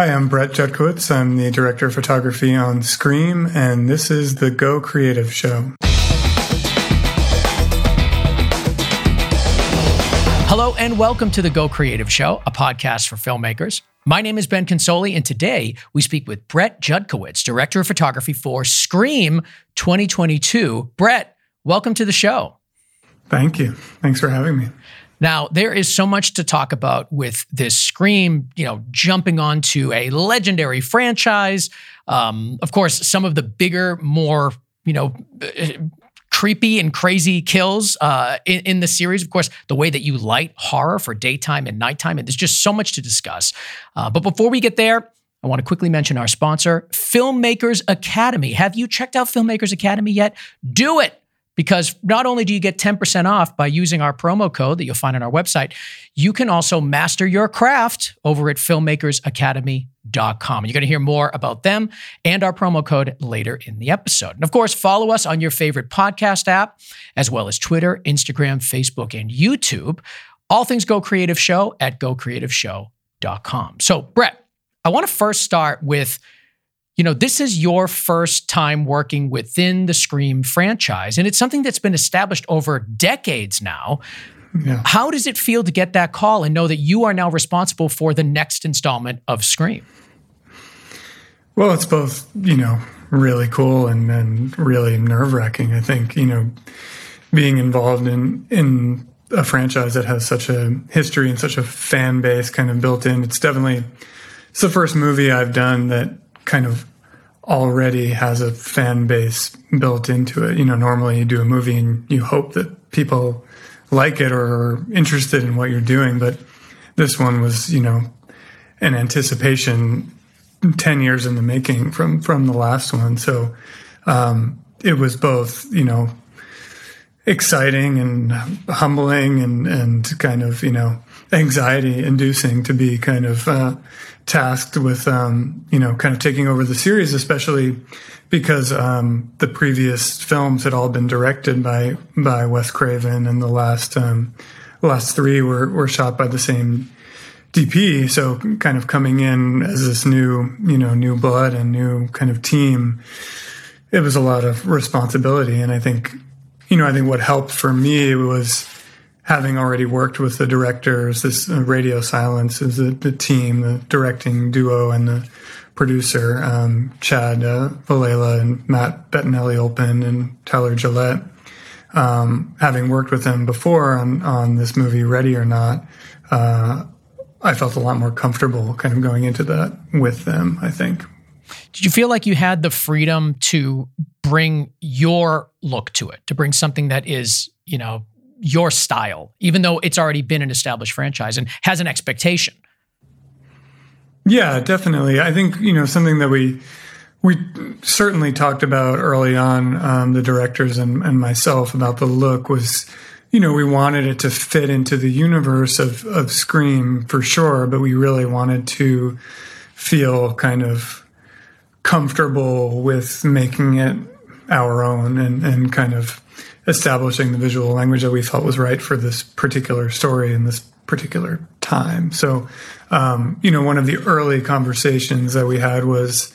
Hi, I'm Brett Jutkiewicz. I'm the director of photography on Scream, and this is the Go Creative Show. Hello, and welcome to the Go Creative Show, a podcast for filmmakers. My name is Ben Consoli, and today we speak with Brett Jutkiewicz, director of photography for Scream 2022. Brett, welcome to the show. Thank you. Thanks for having me. Now, there is so much to talk about with this Scream, you know, jumping onto a legendary franchise. Um, of course, some of the bigger, more, you know, creepy and crazy kills uh, in, in, the series. Of course, the way that you light horror for daytime and nighttime, and there's just so much to discuss. Uh, but before we get there, I want to quickly mention our sponsor, Filmmakers Academy. Have you checked out Filmmakers Academy yet? Do it because not only do you get 10% off by using our promo code that you'll find on our website, you can also master your craft over at filmmakersacademy.com. You're going to hear more about them and our promo code later in the episode. And of course, follow us on your favorite podcast app, as well as Twitter, Instagram, Facebook, and YouTube. All things Go Creative Show at gocreativeshow.com. So, Brett, I want to first start with you know, this is your first time working within the Scream franchise, and it's something that's been established over decades now. Yeah. How does it feel to get that call and know that you are now responsible for the next installment of Scream? Well, it's both, you know, really cool and, and really nerve wracking. I think, you know, being involved in, in a franchise that has such a history and such a fan base kind of built in. It's definitely, it's the first movie I've done that kind of already has a fan base built into it. You know, normally you do a movie and you hope that people like it or are interested in what you're doing, but this one was, you know, an anticipation 10 years in the making from from the last one. So um, it was both, you know, exciting and humbling and and kind of, you know, anxiety inducing to be kind of uh, tasked with, um, you know, kind of taking over the series, especially because um, the previous films had all been directed by by Wes Craven, and the last um, last three were were shot by the same DP. So, kind of coming in as this new, you know, new blood and new kind of team, it was a lot of responsibility. And I think, you know, I think what helped for me was having already worked with the directors, this uh, Radio Silence is the, the, team, the directing duo, and the producer, um, Chad uh, Villella and Matt Bettinelli-Olpin and Tyler Gillett. Um, having worked with them before on, on this movie, Ready or Not, uh, I felt a lot more comfortable kind of going into that with them, I think. Did you feel like you had the freedom to bring your look to it, to bring something that is, you know, your style, even though it's already been an established franchise and has an expectation. Yeah, definitely. I think you know something that we we certainly talked about early on, um, the directors and, and myself about the look was, you know, we wanted it to fit into the universe of of Scream for sure, but we really wanted to feel kind of comfortable with making it our own and and kind of establishing the visual language that we felt was right for this particular story in this particular time. So, um, you know, one of the early conversations that we had was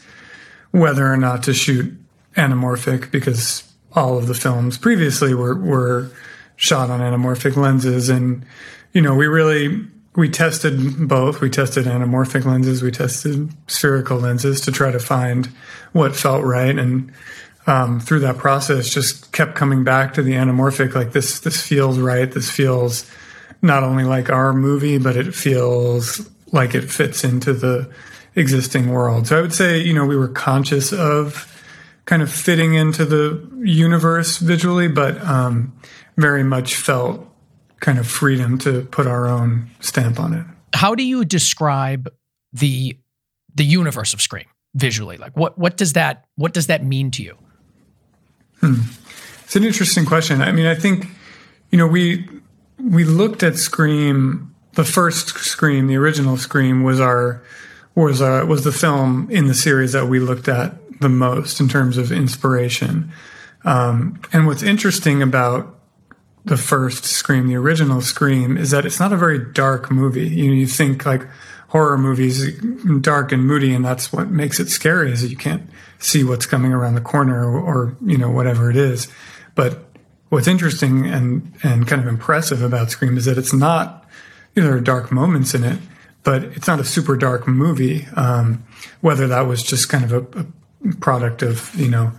whether or not to shoot anamorphic because all of the films previously were, were shot on anamorphic lenses. And, you know, we really, we tested both. We tested anamorphic lenses, we tested spherical lenses to try to find what felt right. And, um, through that process just kept coming back to the anamorphic like this this feels right. This feels not only like our movie but it feels like it fits into the existing world. So i would say you know we were conscious of kind of fitting into the universe visually but um, very much felt kind of freedom to put our own stamp on it. How do you describe the the universe of scream visually? Like what what does that what does that mean to you Hmm. It's an interesting question. I mean, I think you know we we looked at Scream. The first Scream, the original Scream, was our was our, was the film in the series that we looked at the most in terms of inspiration. Um, and what's interesting about the first Scream, the original Scream, is that it's not a very dark movie. You know, you think like, horror movies dark and moody, and that's what makes it scary is that you can't see what's coming around the corner or, or you know whatever it is. But what's interesting and and kind of impressive about Scream is that it's not you know, there are dark moments in it, but it's not a super dark movie. Um, whether that was just kind of a, a product of you know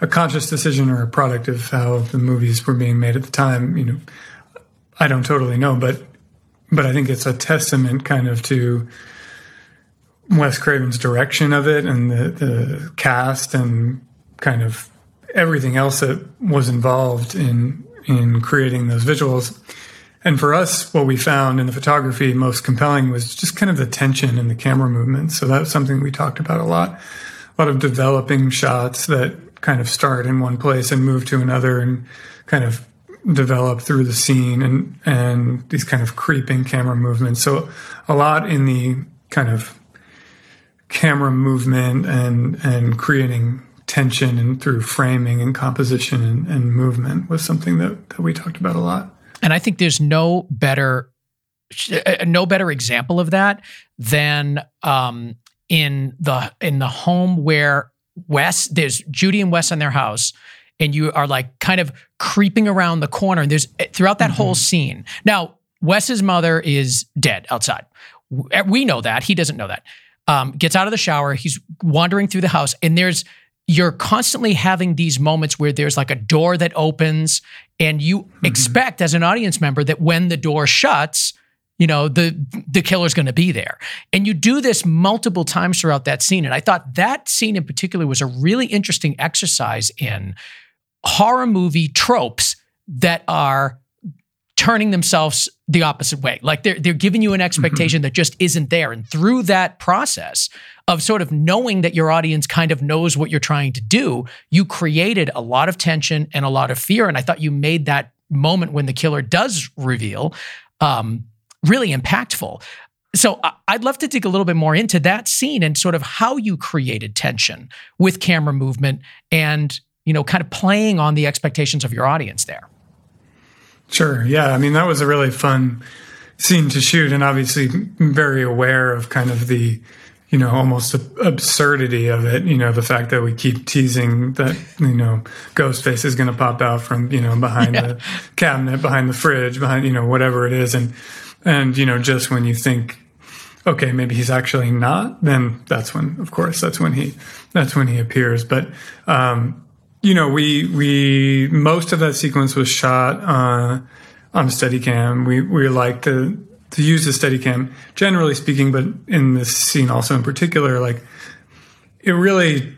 a conscious decision or a product of how the movies were being made at the time, you know, I don't totally know, but but I think it's a testament kind of to Wes Craven's direction of it and the, the cast and kind of everything else that was involved in in creating those visuals. And for us, what we found in the photography most compelling was just kind of the tension and the camera movement. So that's something we talked about a lot. A lot of developing shots that kind of start in one place and move to another and kind of develop through the scene and and these kind of creeping camera movements. So a lot in the kind of camera movement and and creating tension and through framing and composition and, and movement was something that, that we talked about a lot. And I think there's no better uh, no better example of that than um, in the in the home where Wes there's Judy and Wes in their house and you are like kind of creeping around the corner and there's eh, throughout that mm-hmm. whole scene. Now, Wes's mother is dead outside. Eh, we know that. He doesn't know that. Um, gets out of the shower. He's wandering through the house and there's you're constantly having these moments where there's like a door that opens and you mm-hmm. expect as an audience member that when the door shuts you know the the killer's going to be there and you do this multiple times throughout that scene and i thought that scene in particular was a really interesting exercise in horror movie tropes that are turning themselves the opposite way. Like they're they're giving you an expectation mm-hmm. that just isn't there. And through that process of sort of knowing that your audience kind of knows what you're trying to do, you created a lot of tension and a lot of fear. And I thought you made that moment when the killer does reveal um, really impactful. So I'd love to dig a little bit more into that scene and sort of how you created tension with camera movement and you know, kind of playing on the expectations of your audience there. Sure. Yeah. I mean, that was a really fun scene to shoot, and obviously very aware of kind of the, you know, almost absurdity of it. You know, the fact that we keep teasing that, you know, Ghostface is going to pop out from, you know, behind yeah. the cabinet, behind the fridge, behind, you know, whatever it is. And, and, you know, just when you think, okay, maybe he's actually not, then that's when, of course, that's when he, that's when he appears. But, um, you know, we we most of that sequence was shot uh, on a Steadicam. We we like to to use the Steadicam, generally speaking, but in this scene also in particular, like it really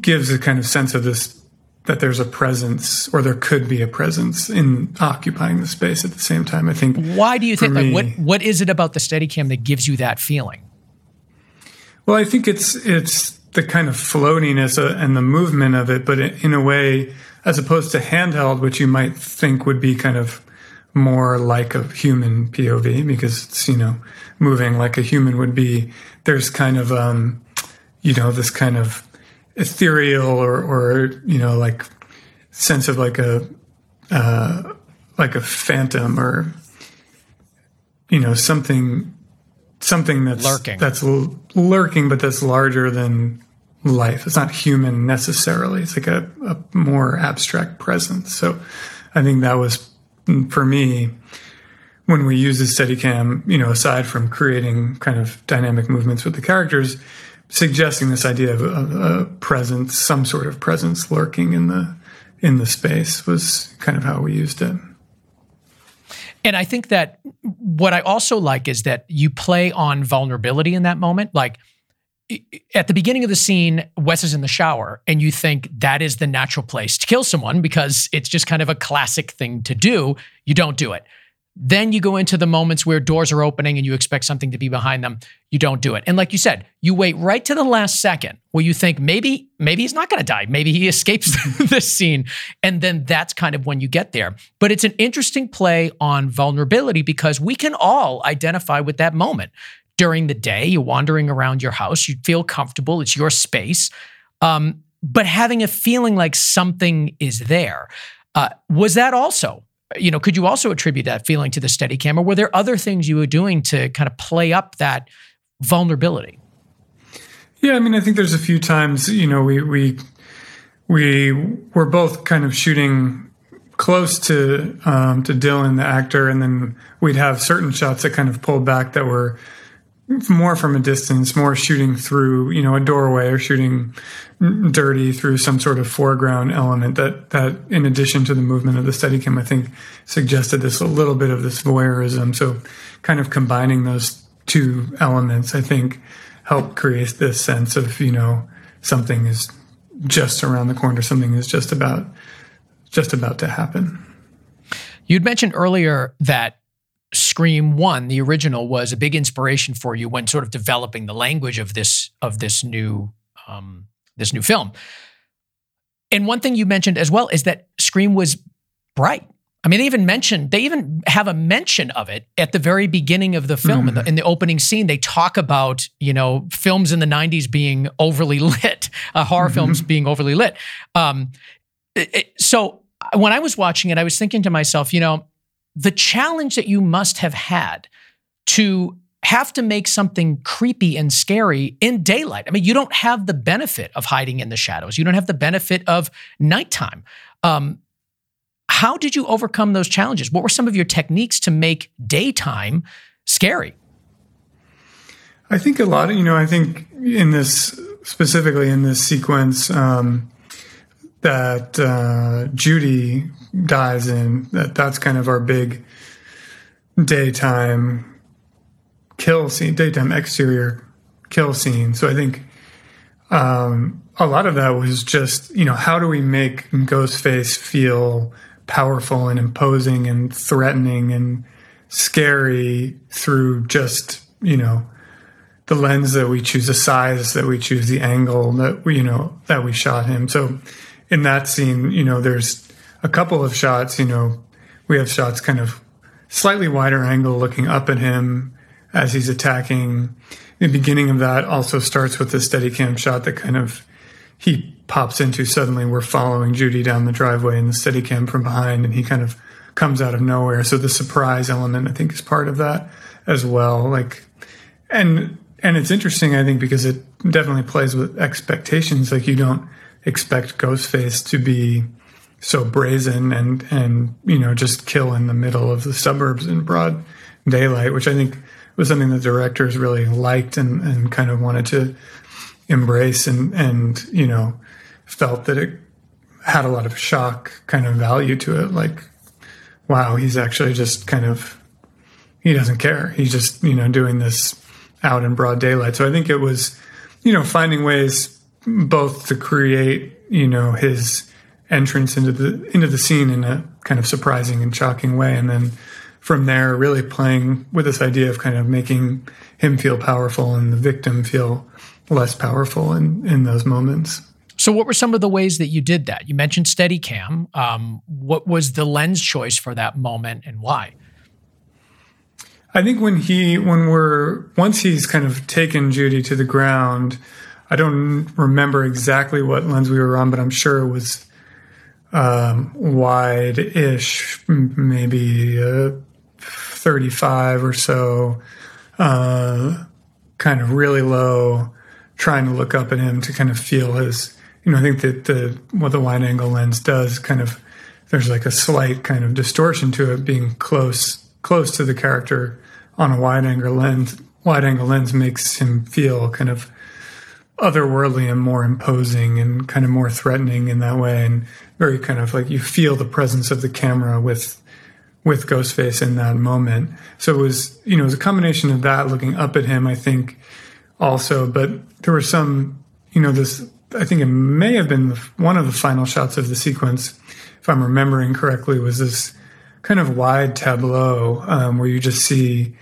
gives a kind of sense of this that there's a presence or there could be a presence in occupying the space at the same time. I think. Why do you think? Me, like, what what is it about the Steadicam that gives you that feeling? Well, I think it's it's the kind of floatiness uh, and the movement of it, but in a way, as opposed to handheld, which you might think would be kind of more like a human POV because it's, you know, moving like a human would be, there's kind of, um, you know, this kind of ethereal or, or, you know, like sense of like a, uh, like a phantom or, you know, something something that's lurking. That's l- lurking, but that's larger than life. It's not human necessarily. It's like a, a more abstract presence. So I think that was mm, for me when we use the Steadicam. You know, aside from creating kind of dynamic movements with the characters, suggesting this idea of a, a presence, some sort of presence lurking in the in the space was kind of how we used it. And I think that what I also like is that you play on vulnerability in that moment. Like at the beginning of the scene, Wes is in the shower, and you think that is the natural place to kill someone because it's just kind of a classic thing to do. You don't do it. Then you go into the moments where doors are opening and you expect something to be behind them. You don't do it. And like you said, you wait right to the last second where you think maybe maybe he's not going to die. Maybe he escapes this scene. And then that's kind of when you get there. But it's an interesting play on vulnerability because we can all identify with that moment. During the day, you're wandering around your house, you feel comfortable, it's your space. Um, but having a feeling like something is there. Uh, was that also you know, could you also attribute that feeling to the Steadicam, or were there other things you were doing to kind of play up that vulnerability. Yeah, I mean, I think there's a few times, you know, we we we were both kind of shooting close to um, to Dylan, the actor, and then we'd have certain shots that kind of pulled back that were more from a distance, more shooting through, you know, a doorway or shooting dirty through some sort of foreground element that, that in addition to the movement of the Steadicam, I think suggested this a little bit of this voyeurism. So kind of combining those two elements, I think helped create this sense of, you know, something is just around the corner, something is just about, just about to happen. You'd mentioned earlier that Scream One, the original, was a big inspiration for you when sort of developing the language of this of this new um, this new film. And one thing you mentioned as well is that Scream was bright. I mean, they even mentioned they even have a mention of it at the very beginning of the film. Mm. In, the, in, the, opening scene, they talk about you know films in the '90s being overly lit, uh, horror mm-hmm. films being overly lit. Um, it, it, so when I was watching it, I was thinking to myself, you know, the challenge that you must have had to have to make something creepy and scary in daylight. I mean, you don't have the benefit of hiding in the shadows. You don't have the benefit of nighttime. Um, how did you overcome those challenges? What were some of your techniques to make daytime scary? I think a lot of, you know, I think in this, specifically in this sequence, um, that uh, Judy dies in. That that's kind of our big daytime kill scene, daytime exterior kill scene. So I think um, a lot of that was just you know how do we make Ghostface feel powerful and imposing and threatening and scary through just you know the lens that we choose, the size that we choose, the angle that we you know that we shot him. So in that scene, you know, there's a couple of shots, you know, we have shots kind of slightly wider angle looking up at him as he's attacking. The beginning of that also starts with the Steadicam shot that kind of he pops into suddenly we're following Judy down the driveway in the Steadicam from behind and he kind of comes out of nowhere. So the surprise element I think is part of that as well. Like and and it's interesting I think because it definitely plays with expectations. Like you don't expect Ghostface to be so brazen and and you know just kill in the middle of the suburbs in broad daylight, which I think was something the directors really liked and, and kind of wanted to embrace and and you know felt that it had a lot of shock kind of value to it. Like wow he's actually just kind of he doesn't care. He's just you know doing this out in broad daylight. So i think it was you know finding ways both to create, you know, his entrance into the into the scene in a kind of surprising and shocking way, and then from there, really playing with this idea of kind of making him feel powerful and the victim feel less powerful in in those moments. So, what were some of the ways that you did that? You mentioned Steadicam. Um, what was the lens choice for that moment, and why? I think when he, when we're once he's kind of taken Judy to the ground, I don't remember exactly what lens we were on, but I'm sure it was um, wide-ish, maybe uh, 35 or so, uh, kind of really low, trying to look up at him to kind of feel his. You know, I think that the what the wide angle lens does kind of there's like a slight kind of distortion to it being close close to the character on a wide angle lens. Wide angle lens makes him feel kind of otherworldly and more imposing and kind of more threatening in that way and very kind of like you feel the presence of the camera with with Ghostface in that moment. So it was, you know, it was a combination of that looking up at him, I think also, but there were some, you know, this, I think it may have been one of the final shots of the sequence, if I'm remembering correctly, was this kind of wide tableau um, where you just see,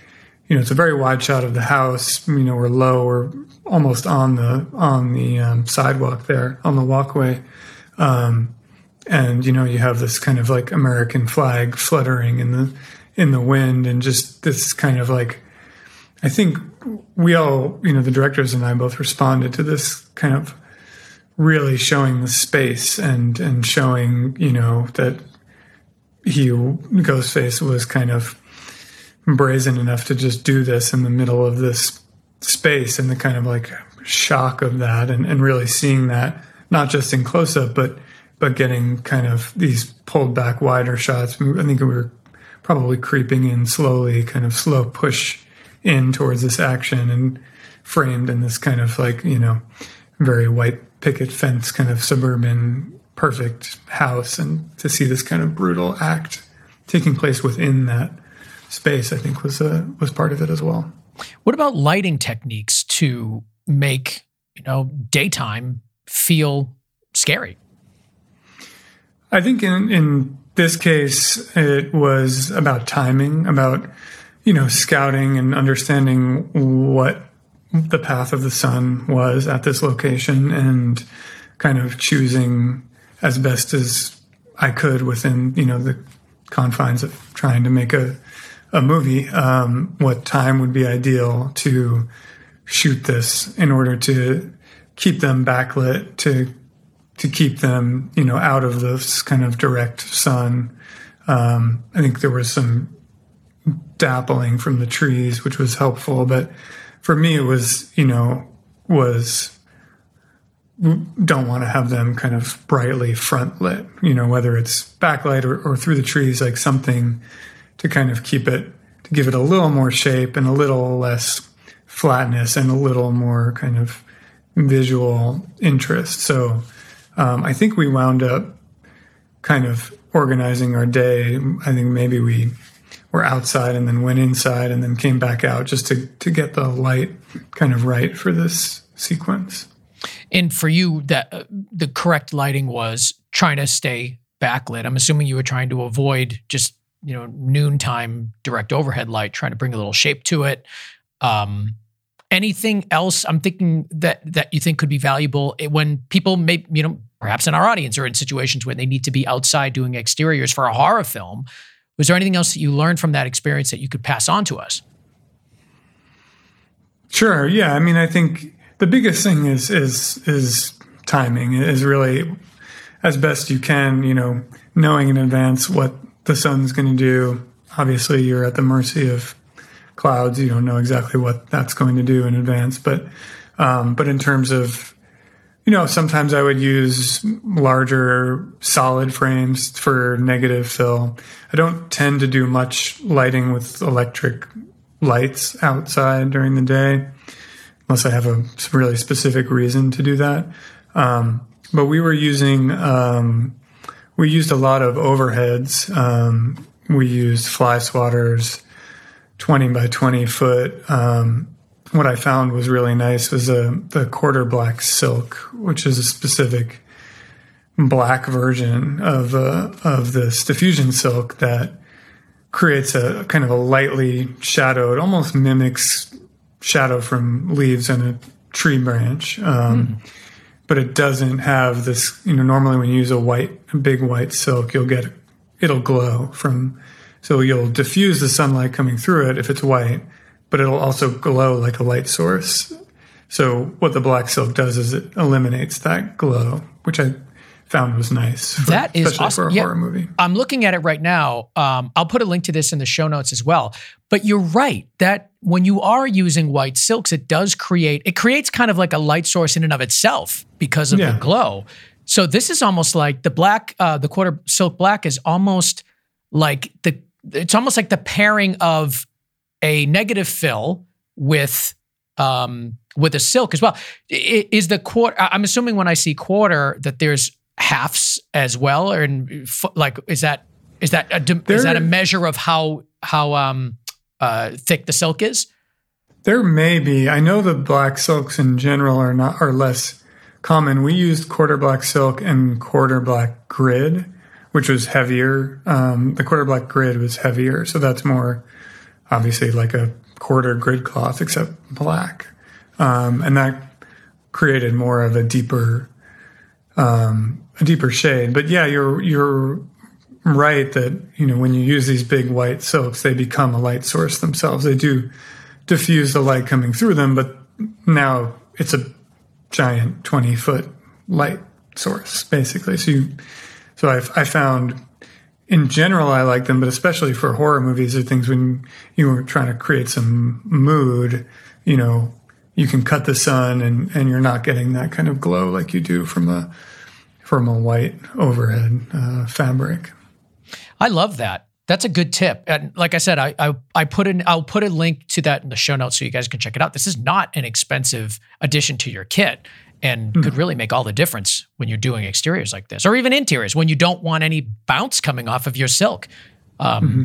you know, it's a very wide shot of the house, you know, we're low we're almost on the on the um, sidewalk there on the walkway, um, and you know you have this kind of like American flag fluttering in the in the wind, and just this kind of like I think we all you know the directors and I both responded to this kind of really showing the space and and showing you know that he Ghostface was kind of brazen enough to just do this in the middle of this space and the kind of like shock of that and, and really seeing that not just in close up, but but getting kind of these pulled back wider shots. I think we were probably creeping in slowly, kind of slow push in towards this action and framed in this kind of like, you know, very white picket fence kind of suburban perfect house and to see this kind of brutal act taking place within that space, I think was a, was part of it as well. What about lighting techniques to make you know daytime feel scary? I think in in this case, it was about timing, about you know scouting and understanding what the path of the sun was at this location, and kind of choosing as best as I could within you know the confines of trying to make a a movie, um, what time would be ideal to shoot this in order to keep them backlit, to to keep them, you know, out of this kind of direct sun. Um, I think there was some dappling from the trees, which was helpful, but for me, it was, you know, was don't want to have them kind of brightly front lit, you know, whether it's backlight or, or through the trees, like something to kind of keep it, to give it a little more shape and a little less flatness and a little more kind of visual interest. So um, I think we wound up kind of organizing our day. I think maybe we were outside and then went inside and then came back out just to, to get the light kind of right for this sequence. And for you, that uh, the correct lighting was trying to stay backlit. I'm assuming you were trying to avoid just you know noontime direct overhead light, trying to bring a little shape to it. Um, anything else I'm thinking that that you think could be valuable eh, when people may you know perhaps in our audience or in situations where they need to be outside doing exteriors for a horror film. Was there anything else that you learned from that experience that you could pass on to us? Sure. Yeah. I mean, I think the biggest thing is is is timing. Is really as best you can. You know, knowing in advance what the sun's going to do. Obviously, you're at the mercy of clouds. You don't know exactly what that's going to do in advance, but um, but in terms of you know, sometimes I would use larger solid frames for negative fill. I don't tend to do much lighting with electric lights outside during the day, unless I have a really specific reason to do that. Um, but we were using um, we used a lot of overheads. Um, we used fly swatters, 20 by 20 foot. Um, what I found was really nice was a, the quarter black silk, which is a specific black version of, uh, of this diffusion silk that creates a kind of a lightly shadowed, almost mimics shadow from leaves on a tree branch. Um, mm but it doesn't have this. You know, normally when you use a white, a big white silk, you'll get it'll glow from. So you'll diffuse the sunlight coming through it if it's white, but it'll also glow like a light source. So what the black silk does is it eliminates that glow, which I found was nice. For, that is awesome. for a yeah, horror movie. I'm looking at it right now. Um, I'll put a link to this in the show notes as well. But you're right that when you are using white silks, it does create it creates kind of like a light source in and of itself because of yeah. the glow. So this is almost like the black, uh, the quarter silk black is almost like the it's almost like the pairing of a negative fill with um, with a silk as well. Is the quarter? I'm assuming when I see quarter that there's halves as well, or in, like is that is that a, is that a measure of how how um, uh, thick the silk is? There may be. I know the black silks in general are not are less common. We used quarter black silk and quarter black grid, which was heavier. Um, the quarter black grid was heavier, so that's more obviously like a quarter grid cloth, except black, um, and that created more of a deeper um, a deeper shade. But yeah, you're you're right that you know when you use these big white silks, they become a light source themselves. They do diffuse the light coming through them, but now it's a giant twenty foot light source basically. So you, so i I found in general I like them, but especially for horror movies or things when you were trying to create some mood, you know, you can cut the sun and, and you're not getting that kind of glow like you do from a from a white overhead uh, fabric. I love that. That's a good tip. And like I said, I, I I put in I'll put a link to that in the show notes so you guys can check it out. This is not an expensive addition to your kit and mm. could really make all the difference when you're doing exteriors like this or even interiors when you don't want any bounce coming off of your silk. Um, mm-hmm.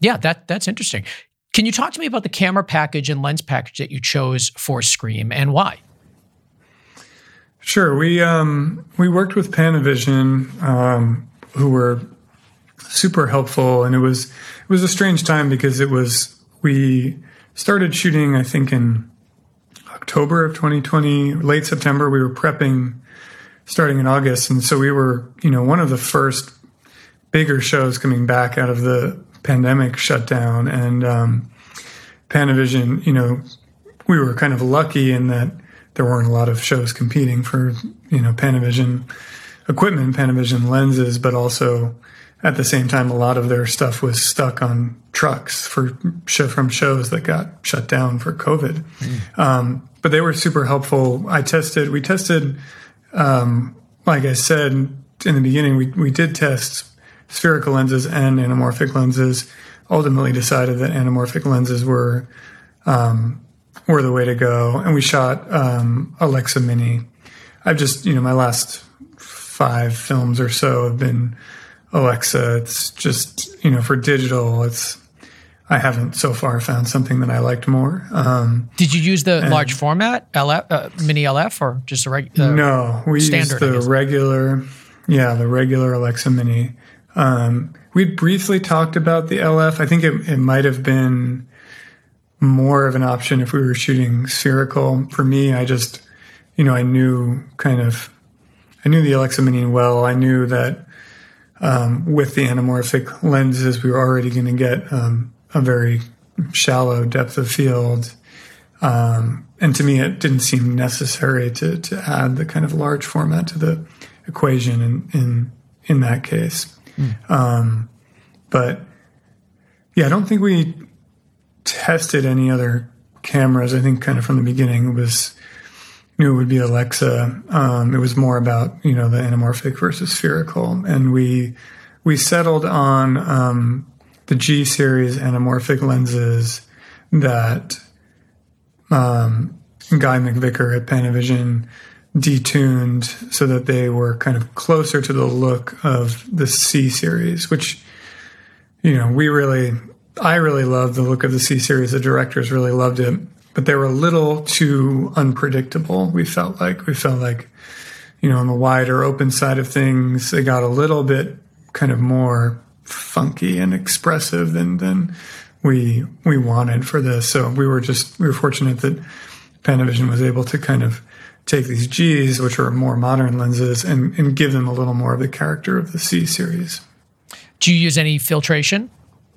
Yeah, that that's interesting. Can you talk to me about the camera package and lens package that you chose for Scream and why? Sure. We um, we worked with Panavision, um, who were super helpful, and it was it was a strange time because it was we started shooting I think in October of 2020, late September. We were prepping starting in August, and so we were you know one of the first bigger shows coming back out of the pandemic shutdown, and um, Panavision, you know, we were kind of lucky in that there weren't a lot of shows competing for you know Panavision equipment, Panavision lenses, but also at the same time, a lot of their stuff was stuck on trucks for from shows that got shut down for COVID. Mm. Um, but they were super helpful. I tested. We tested, um, like I said in the beginning, we we did test spherical lenses and anamorphic lenses. Ultimately, decided that anamorphic lenses were um, were the way to go, and we shot um, Alexa Mini. I've just you know my last five films or so have been Alexa. It's just, you know, for digital, it's, I haven't so far found something that I liked more. Um, Did you use the large format LF, uh, mini LF or just a regular? No, we standard, used the regular, yeah, the regular Alexa Mini. Um, we briefly talked about the LF. I think it, it might have been more of an option if we were shooting spherical. For me, I just, you know, I knew kind of, I knew the Alexa Mini well. I knew that um, with the anamorphic lenses, we were already going to get um, a very shallow depth of field. Um, and to me, it didn't seem necessary to, to add the kind of large format to the equation in, in, in that case. Mm. but yeah, I don't think we tested any other cameras. I think kind of from the beginning it was knew it would be Alexa. Um, it was more about you know the anamorphic versus spherical, and we we settled on um, the G series anamorphic lenses that um, Guy McVicker at Panavision detuned so that they were kind of closer to the look of the C series, which you know we really I really loved the look of the C series. The directors really loved it but they were a little too unpredictable. We felt like we felt like, you know, on the wider open side of things, they got a little bit kind of more funky and expressive than than we we wanted for this. So we were just we were fortunate that Panavision was able to kind of take these G's, which are more modern lenses, and, and give them a little more of the character of the C series. Do you use any filtration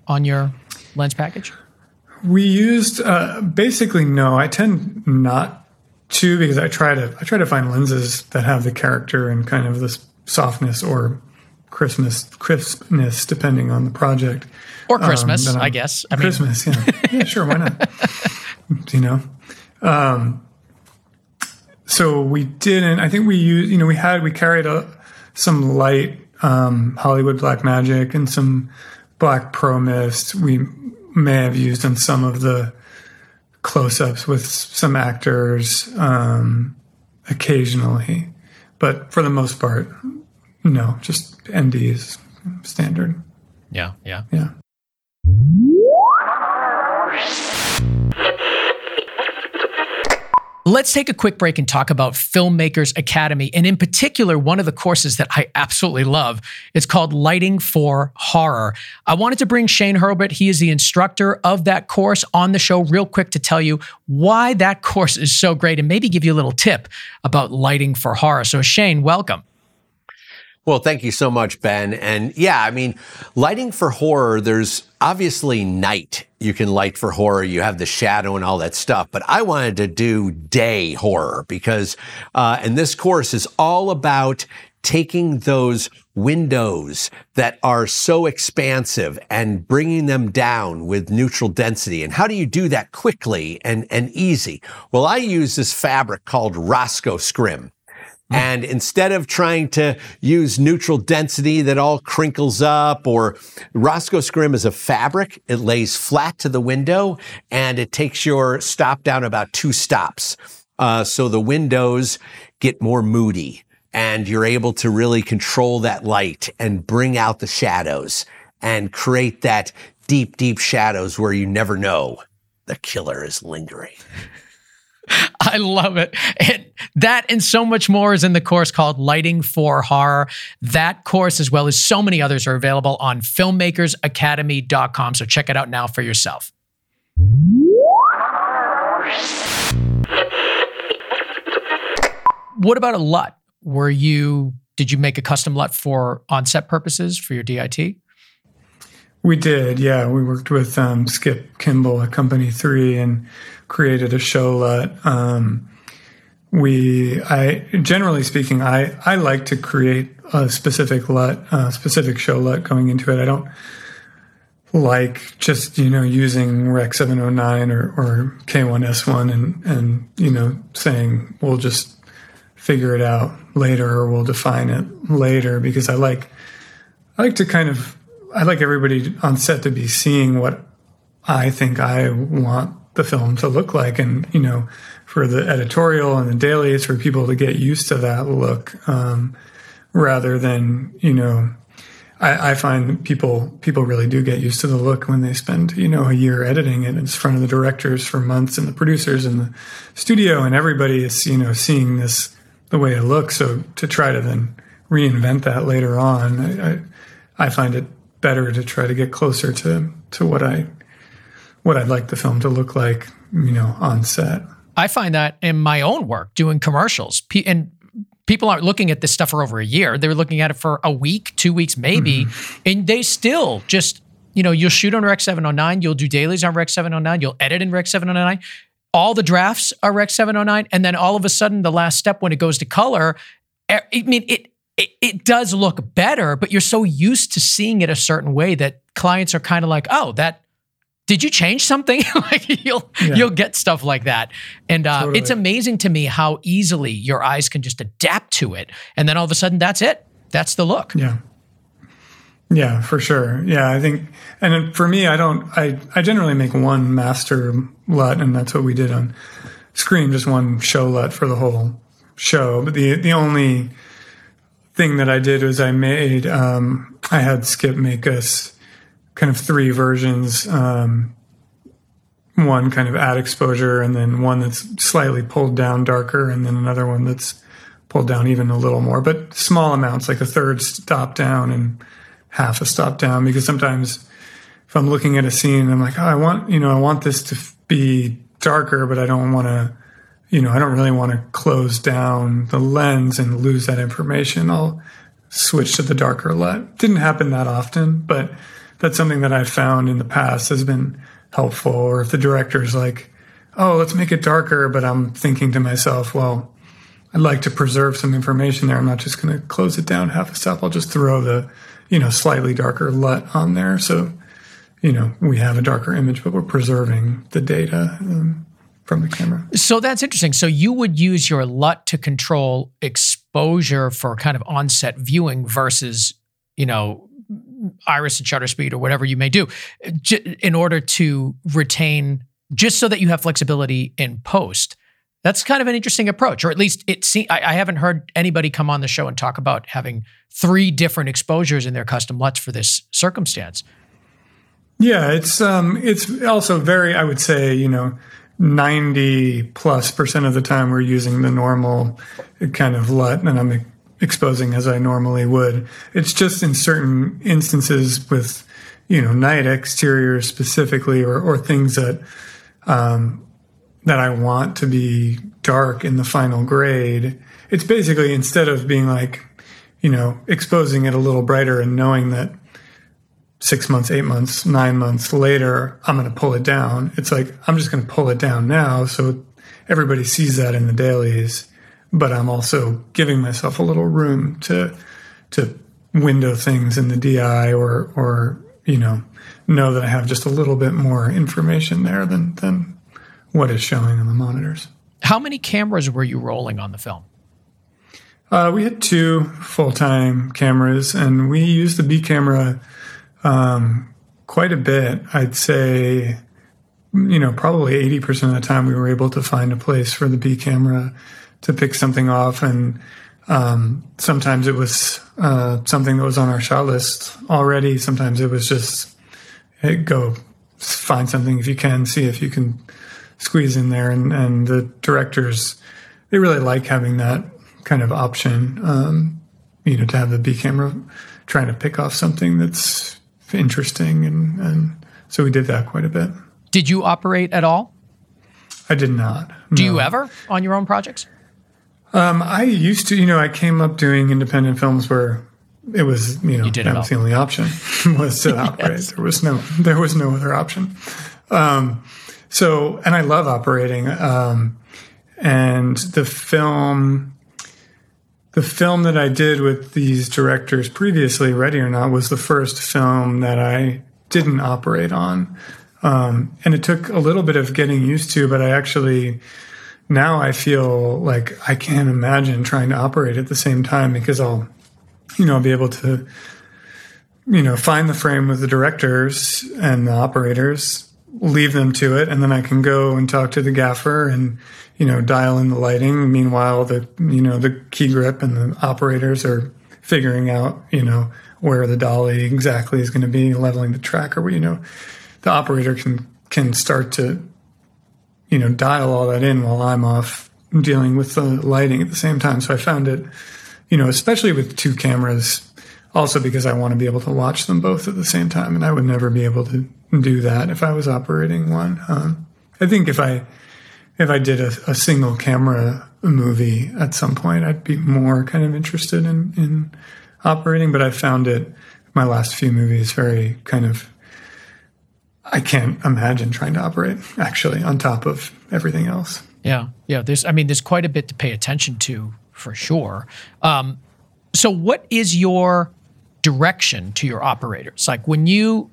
on your lens package? We used uh, basically no. I tend not to because I try to I try to find lenses that have the character and kind of this softness or crispness crispness depending on the project or um, Christmas. Um, I guess I Christmas. Mean. Yeah, yeah, sure. Why not? you know. Um, so we didn't. I think we used. You know, we had we carried a, some light um, Hollywood Black Magic and some Black Pro Mist. We may have used in some of the close-ups with some actors um, occasionally, but for the most part, no, just NDs standard. Yeah, yeah, yeah. Let's take a quick break and talk about Filmmakers Academy, and in particular, one of the courses that I absolutely love. It's called Lighting for Horror. I wanted to bring Shane Hurlbut, he is the instructor of that course, on the show real quick to tell you why that course is so great and maybe give you a little tip about lighting for horror. So, Shane, welcome. Well, thank you so much, Ben. And yeah, I mean, lighting for horror, there's obviously night you can light for horror. You have the shadow and all that stuff. But I wanted to do day horror because, uh, and this course is all about taking those windows that are so expansive and bringing them down with neutral density. And how do you do that quickly and, and easy? Well, I use this fabric called Rosco Scrim. And instead of trying to use neutral density that all crinkles up or Rosco Scrim is a fabric, it lays flat to the window and it takes your stop down about two stops. Uh, so the windows get more moody and you're able to really control that light and bring out the shadows and create that deep, deep shadows where you never know the killer is lingering. I love it. And that and so much more is in the course called Lighting for Horror. That course, as well as so many others, are available on filmmakersacademy.com. So check it out now for yourself. What about a LUT? Were you did you make a custom LUT for on-set purposes for your DIT? We did, yeah. We worked with um, Skip Kimball at Company Three and created a show LUT. Um, we, I generally speaking, I I like to create a specific LUT, a specific show LUT going into it. I don't like just you know using Rec 709 or, or K1S1 and and you know saying we'll just figure it out later or we'll define it later because I like I like to kind of I like everybody on set to be seeing what I think I want the film to look like, and you know, for the editorial and the dailies, for people to get used to that look, um, rather than you know, I, I, find people people really do get used to the look when they spend you know a year editing it in front of the directors for months and the producers and the studio, and everybody is you know seeing this the way it looks. So to try to then reinvent that later on, I, I, I find it better to try to get closer to to what I what I'd like the film to look like, you know, on set. I find that in my own work doing commercials, and people aren't looking at this stuff for over a year. They're looking at it for a week, two weeks, maybe, mm-hmm. and they still just, you know, you'll shoot on Rec 709, you'll do dailies on Rec 709, you'll edit in Rec 709. All the drafts are Rec 709, and then all of a sudden, the last step when it goes to color, I mean, it it, it, does look better, but you're so used to seeing it a certain way that clients are kind of like, oh, that did you change something? like you'll yeah. you'll get stuff like that, and uh, totally. it's amazing to me how easily your eyes can just adapt to it, and then all of a sudden that's it. That's the look. Yeah. Yeah, for sure. Yeah, I think, and for me, I don't. I I generally make one master LUT, and that's what we did on Scream, just one show LUT for the whole show. But the the only thing that I did was I made um, I had Skip make us kind of three versions. Um, one kind of add exposure, and then one that's slightly pulled down darker, and then another one that's pulled down even a little more, but small amounts, like a third stop down and half a stop down. Because sometimes if I'm looking at a scene, I'm like, oh, I want, you know, I want this to be darker, but I don't want to you know, I don't really want to close down the lens and lose that information. I'll switch to the darker LUT. Didn't happen that often, but that's something that I've found in the past has been helpful. Or if the director's like, oh, let's make it darker, but I'm thinking to myself, well, I'd like to preserve some information there. I'm not just going to close it down half a step. I'll just throw the, you know, slightly darker LUT on there. So, you know, we have a darker image, but we're preserving the data. Um, from the camera. So that's interesting. So you would use your LUT to control exposure for kind of on-set viewing versus, you know, iris and shutter speed or whatever you may do in order to retain just so that you have flexibility in post. That's kind of an interesting approach, or at least it seems. I, I, haven't heard anybody come on the show and talk about having three different exposures in their custom LUTs for this circumstance. Yeah, it's um, it's also very, I would say, you know, 90 plus percent of the time we're using the normal kind of LUT and I'm exposing as I normally would. It's just in certain instances with, you know, night exteriors specifically or, or things that, um, that I want to be dark in the final grade. It's basically instead of being like, you know, exposing it a little brighter and knowing that six months, eight months, nine months later, I'm going to pull it down. It's like, I'm just going to pull it down now. So everybody sees that in the dailies but I'm also giving myself a little room to to window things in the DI or or you know know that I have just a little bit more information there than than what is showing on the monitors. How many cameras were you rolling on the film? Uh, we had two full time cameras, and we used the B camera um, quite a bit. I'd say, you know, probably 80% of the time we were able to find a place for the B camera to pick something off. And um, sometimes it was uh, something that was on our shot list already. Sometimes it was just hey, go find something if you can, see if you can squeeze in there. And, and the directors, they really like having that kind of option, um, you know, to have the B camera trying to pick off something that's interesting. And, and so we did that quite a bit. Did you operate at all? I did not. Do no. you ever on your own projects? Um, I used to, you know, I came up doing independent films where it was, you know, you that was the only option was to operate. yes. There was no, there was no other option. Um, so, and I love operating. Um, and the film, the film that I did with these directors previously, Ready or Not, was the first film that I didn't operate on. Um, and it took a little bit of getting used to, but I actually, now I feel like I can't imagine trying to operate at the same time because I'll, you know, I'll be able to, you know, find the frame with the directors and the operators leave them to it, and then I can go and talk to the gaffer and you know dial in the lighting. Meanwhile, the you know the key grip and the operators are figuring out you know where the dolly exactly is going to be, leveling the track, or you know the operator can can start to you know dial all that in while I'm off dealing with the lighting at the same time. So I found it, you know, especially with two cameras, also because I want to be able to watch them both at the same time, and I would never be able to do that if I was operating one. Um, I think if I if I did a, a, single camera movie at some point, I'd be more kind of interested in in operating. But I found it my last few movies very kind of. I can't imagine trying to operate actually on top of everything else. Yeah, yeah. There's, I mean, there's quite a bit to pay attention to for sure. Um, so, what is your direction to your operators. Like when you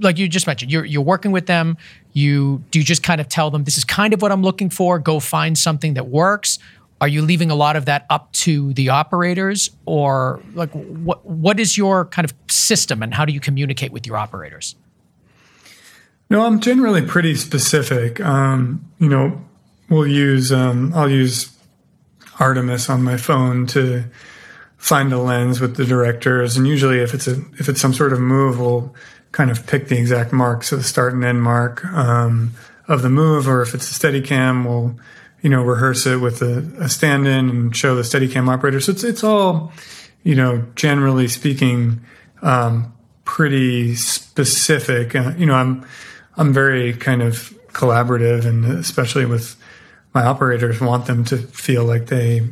like you just mentioned you're you're working with them you do you just kind of tell them this is kind of what I'm looking for go find something that works. Are you leaving a lot of that up to the operators? Or like what what is your kind of system and how do you communicate with your operators? No i'm generally pretty specific. Um, you know we'll use um, i'll use artemis on my phone to find a lens with the directors. And usually, if it's a if it's some sort of move, we'll kind of pick the exact marks, so the start and end mark um, of the move. Or if it's a Steadicam, we'll you know rehearse it with a, a stand-in and show the Steadicam operator. So it's it's all you know generally speaking um, pretty specific. Uh, you know, I'm I'm very kind of collaborative, and especially with my operators, want them to feel like they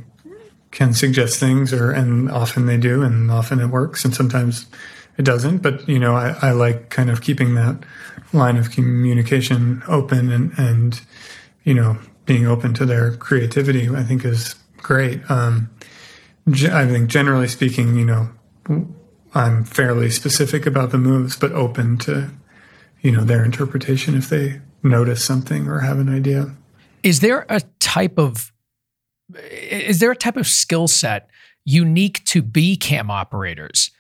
can suggest things or and often they do and often it works and sometimes it doesn't. But you know I, I like kind of keeping that line of communication open and and you know being open to their creativity I think is great. Um, I think generally speaking you know I'm fairly specific about the moves but open to you know their interpretation if they notice something or have an idea. Is there a type of is there a type of skill set unique to B cam operators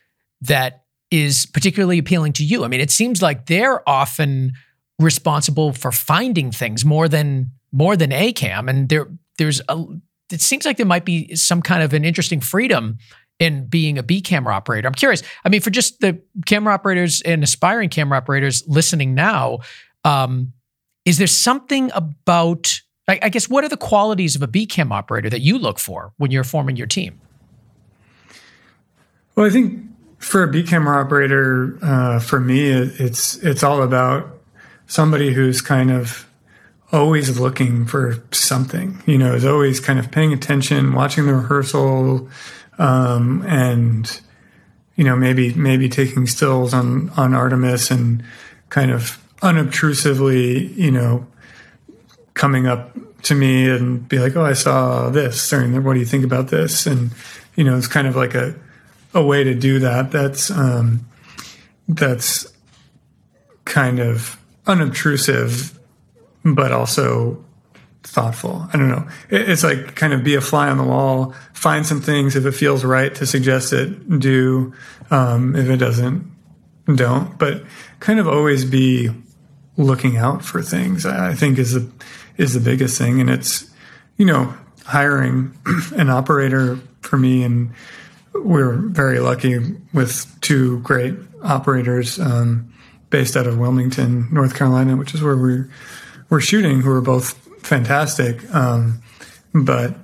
that is particularly appealing to you? I mean, it seems like they're often responsible for finding things more than more than A cam, and there there's a it seems like there might be some kind of an interesting freedom in being a B camera operator. I'm curious. I mean, for just the camera operators and aspiring camera operators listening now, um, is there something about I, I guess what are the qualities of a B cam operator that you look for when you're forming your team? Well, I think for a B camera operator, uh, for me, it's it's all about somebody who's kind of always looking for something. You know, is always kind of paying attention, watching the rehearsal, um, and you know maybe maybe taking stills on on Artemis and kind of unobtrusively, you know, coming up to me and be like, "Oh, I saw this," or "What do you think about this?" And you know, it's kind of like a a way to do that. That's um, that's kind of unobtrusive, but also thoughtful. I don't know. It's like kind of be a fly on the wall, find some things if it feels right to suggest it, do. Um, if it doesn't, don't. But kind of always be looking out for things. I think is the is the biggest thing, and it's you know hiring an operator for me, and we're very lucky with two great operators um, based out of Wilmington, North Carolina, which is where we're we're shooting, who are both fantastic. Um, but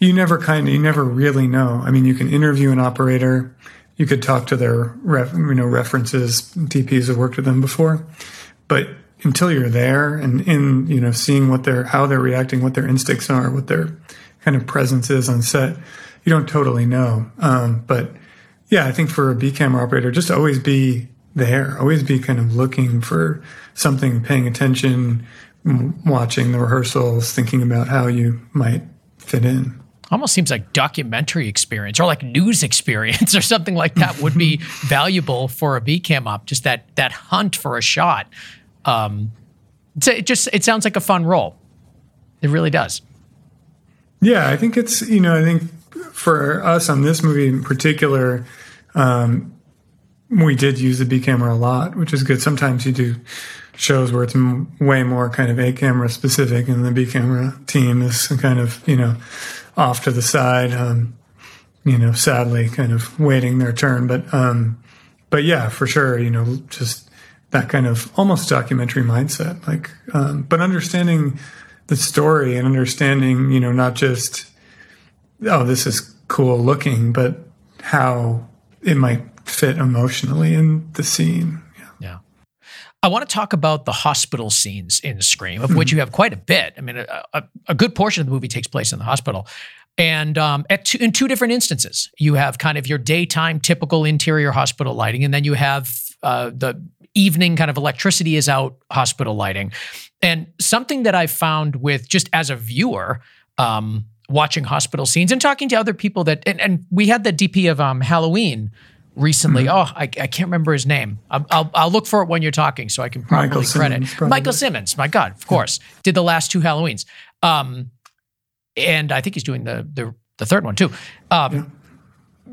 you never kind of you never really know. I mean, you can interview an operator, you could talk to their ref, you know references, DPs have worked with them before, but until you're there and in you know seeing what they're how they're reacting, what their instincts are, what their kind of presence is on set, you don't totally know. Um, but yeah, I think for a B camera operator, just always be there, always be kind of looking for something, paying attention, watching the rehearsals, thinking about how you might fit in. Almost seems like documentary experience or like news experience or something like that would be valuable for a B cam op. Just that that hunt for a shot. Um, it just it sounds like a fun role. It really does. Yeah, I think it's you know I think for us on this movie in particular, um, we did use the B camera a lot, which is good. Sometimes you do shows where it's m- way more kind of A camera specific, and the B camera team is kind of you know off to the side, um, you know, sadly, kind of waiting their turn. But um, but yeah, for sure, you know, just that kind of almost documentary mindset, like, um, but understanding the story and understanding, you know, not just oh, this is cool looking, but how it might fit emotionally in the scene. Yeah. yeah. I want to talk about the hospital scenes in Scream, of which you have quite a bit. I mean, a, a, a good portion of the movie takes place in the hospital. And um, two, in two different instances, you have kind of your daytime typical interior hospital lighting, and then you have uh, the evening kind of electricity is out hospital lighting. And something that I found with just as a viewer, um, watching hospital scenes and talking to other people that, and, and we had the DP of um, Halloween recently. Mm-hmm. Oh, I, I, can't remember his name. I'll, I'll, I'll, look for it when you're talking so I can properly Michael credit. Simmonds, Michael Simmonds, my God, of course, did the last two Halloweens. Um, and I think he's doing the, the, the third one too. Um, yeah.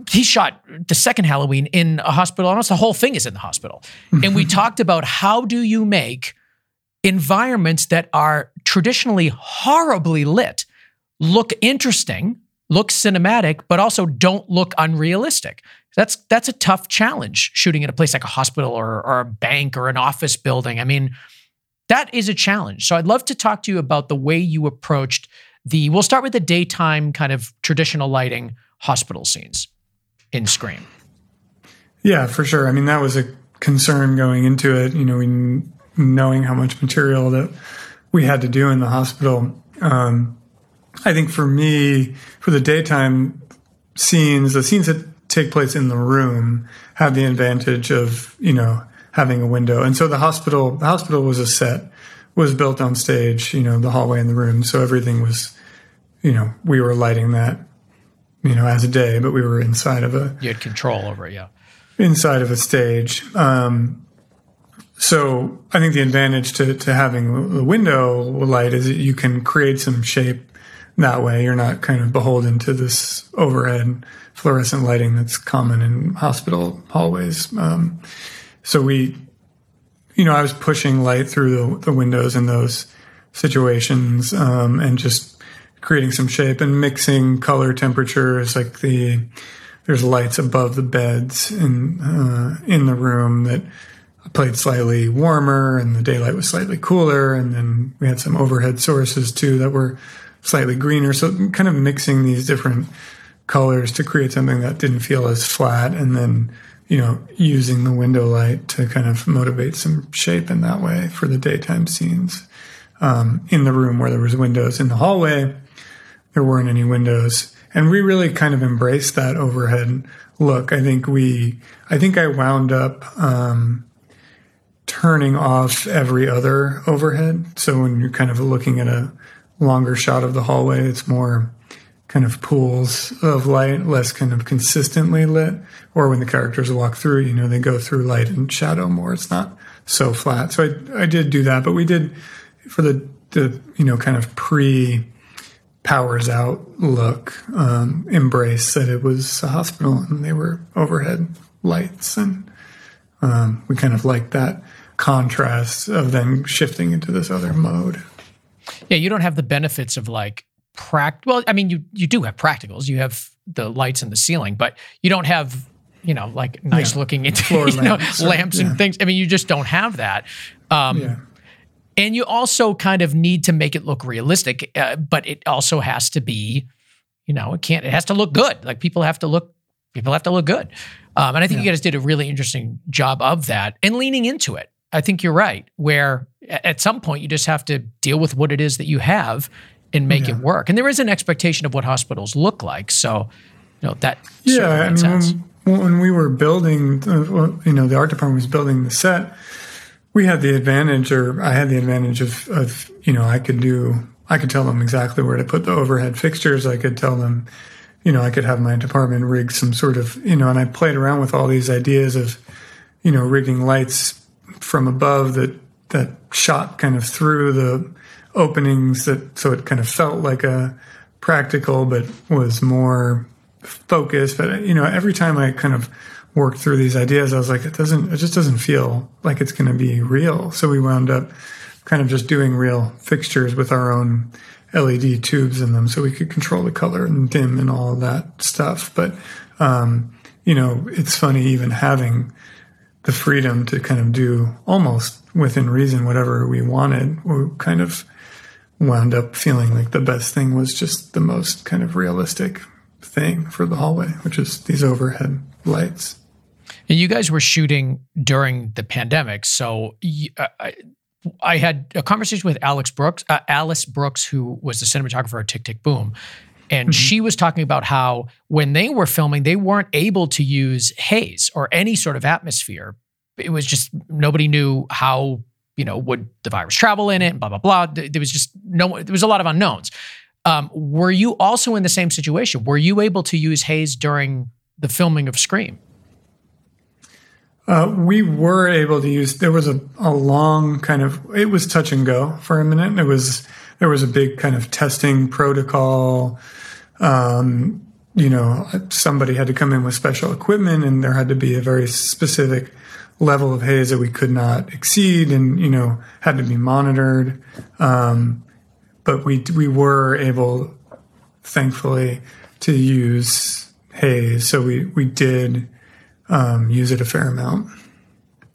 He shot the second Halloween in a hospital. Almost the whole thing is in the hospital. and we mm-hmm. talked about how do you make environments that are traditionally horribly lit look interesting, look cinematic, but also don't look unrealistic. That's that's a tough challenge shooting at a place like a hospital or, or a bank or an office building. I mean, that is a challenge. So I'd love to talk to you about the way you approached the. We'll start with the daytime kind of traditional lighting hospital scenes in Scream. Yeah, for sure. I mean, that was a concern going into it. You know, knowing how much material that we had to do in the hospital. Um, I think for me, for the daytime scenes, the scenes that take place in the room have the advantage of, you know, having a window. And so the hospital, the hospital was a set, was built on stage, you know, the hallway and the room. So everything was, you know, we were lighting that, you know, as a day, but we were inside of a. You had control over it, yeah. Inside of a stage. Um, so I think the advantage to, to having the window light is that you can create some shape that way. You're not kind of beholden to this overhead fluorescent lighting that's common in hospital hallways. Um, so we, you know, I was pushing light through the, the windows in those situations um, and just creating some shape and mixing color temperatures like the there's lights above the beds in uh, in the room that played slightly warmer and the daylight was slightly cooler and then we had some overhead sources too that were slightly greener. So kind of mixing these different colors to create something that didn't feel as flat and then, you know, using the window light to kind of motivate some shape in that way for the daytime scenes. Um, in the room where there was windows in the hallway, there weren't any windows. And we really kind of embraced that overhead look. I think we, I think I wound up, um, turning off every other overhead. So when you're kind of looking at a longer shot of the hallway. It's more kind of pools of light, less kind of consistently lit. Or when the characters walk through, you know, they go through light and shadow more. It's not so flat. So I, I did do that, but we did for the, the, you know, kind of pre powers out look, um, embrace that it was a hospital and they were overhead lights. And, um, we kind of liked that contrast of then shifting into this other mode. Yeah, you don't have the benefits of like pract. Well, I mean, you you do have practicals. You have the lights in the ceiling, but you don't have you know like nice yeah. looking into you know, lamps, lamps yeah. and things. I mean, you just don't have that. Um, yeah. And you also kind of need to make it look realistic, uh, but it also has to be, you know, it can't. It has to look good. Like people have to look. People have to look good. Um, and I think you guys did a really interesting job of that and leaning into it. I think you're right. Where at some point you just have to deal with what it is that you have and make yeah. it work. And there is an expectation of what hospitals look like. So, you know, that yeah, I mean, when, when, we were building, uh, you know, the art department was building the set. We had the advantage, or I had the advantage of, of, you know, I could do, I could tell them exactly where to put the overhead fixtures. I could tell them, you know, I could have my department rig some sort of, you know, and I played around with all these ideas of, you know, rigging lights from above that that shot kind of through the openings that so it kind of felt like a practical but was more focused but you know every time i kind of worked through these ideas i was like it doesn't it just doesn't feel like it's going to be real so we wound up kind of just doing real fixtures with our own led tubes in them so we could control the color and dim and all of that stuff but um, you know it's funny even having the freedom to kind of do almost within reason whatever we wanted we kind of wound up feeling like the best thing was just the most kind of realistic thing for the hallway, which is these overhead lights. And you guys were shooting during the pandemic, so uh, I, I had a conversation with Alex Brooks, uh, Alice Brooks, who was the cinematographer at Tick Tick Boom, and mm-hmm. she was talking about how when they were filming, they weren't able to use haze or any sort of atmosphere. It was just nobody knew how you know, would the virus travel in it? Blah blah blah. There was just no. There was a lot of unknowns. Um, were you also in the same situation? Were you able to use haze during the filming of Scream? Uh, we were able to use. There was a, a long kind of. It was touch and go for a minute. It was there was a big kind of testing protocol. Um, you know, somebody had to come in with special equipment, and there had to be a very specific level of haze that we could not exceed and, you know, had to be monitored. Um, but we, we were able, thankfully, to use haze. So we, we did um, use it a fair amount.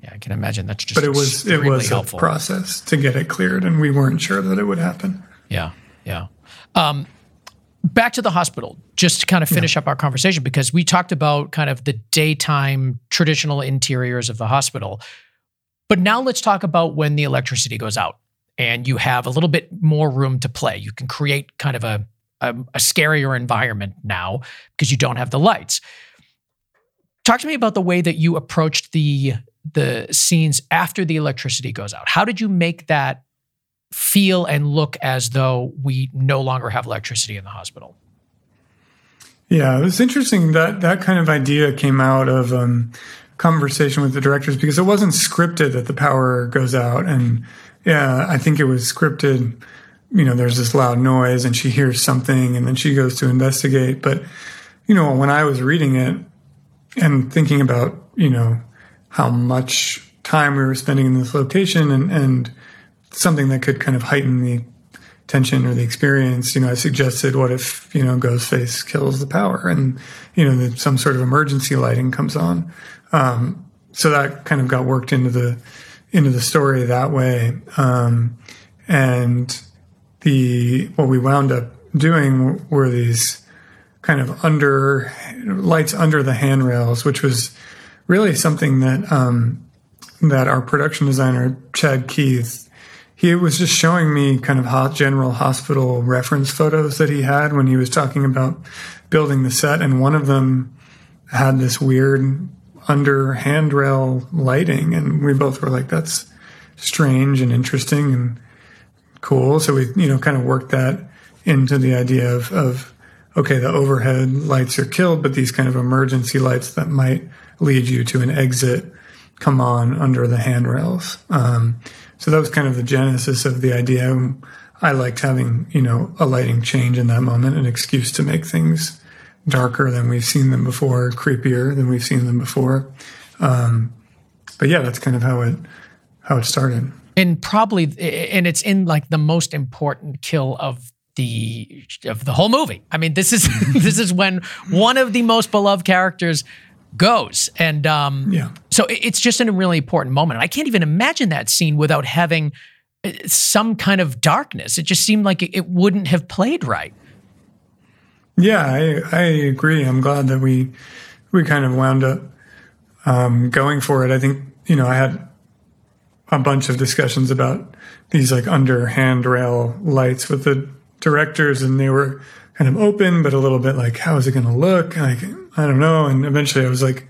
Yeah, I can imagine that's just. But it was it was helpful. a process to get it cleared, and we weren't sure that it would happen. Yeah, yeah. Um, back to the hospital, just to kind of finish yeah. up our conversation, because we talked about kind of the daytime traditional interiors of the hospital. But now let's talk about when the electricity goes out and you have a little bit more room to play. You can create kind of a, a, a scarier environment now because you don't have the lights. Talk to me about the way that you approached the the scenes after the electricity goes out. How did you make that feel and look as though we no longer have electricity in the hospital. Yeah, it was interesting that that kind of idea came out of um, conversation with the directors because it wasn't scripted that the power goes out, and yeah, I think it was scripted. You know, there's this loud noise, and she hears something, and then she goes to investigate. But you know, when I was reading it and thinking about you know how much time we were spending in this location and and something that could kind of heighten the tension or the experience, you know, I suggested, what if, you know, Ghostface kills the power and, you know, some sort of emergency lighting comes on. Um, so that kind of got worked into the, into the story that way. Um, and the, what we wound up doing were these kind of under lights under the handrails, which was really something that, um, that our production designer, Chad Keith, he was just showing me kind of general hospital reference photos that he had when he was talking about building the set, and one of them had this weird under handrail lighting, and we both were like, "That's strange and interesting and cool. So we, you know, kind of worked that into the idea of, of okay, the overhead lights are killed, but these kind of emergency lights that might lead you to an exit come on under the handrails. Um, so that was kind of the genesis of the idea. I liked having, you know, a lighting change in that moment, an excuse to make things darker than we've seen them before, creepier than we've seen them before. Um, but yeah, that's kind of how it how it started. And probably, and it's in like the most important kill of the of the whole movie. I mean, this is this is when one of the most beloved characters goes, and um, yeah. So it's just in a really important moment. I can't even imagine that scene without having uh, some kind of darkness. It just seemed like it wouldn't have played right. Yeah, I I agree. I'm glad that we we kind of wound up um, going for it. I think you know I had a bunch of discussions about these like under handrail lights with the directors, and they were kind of open, but a little bit like, how is it going to look? Like I don't know. And eventually, I was like,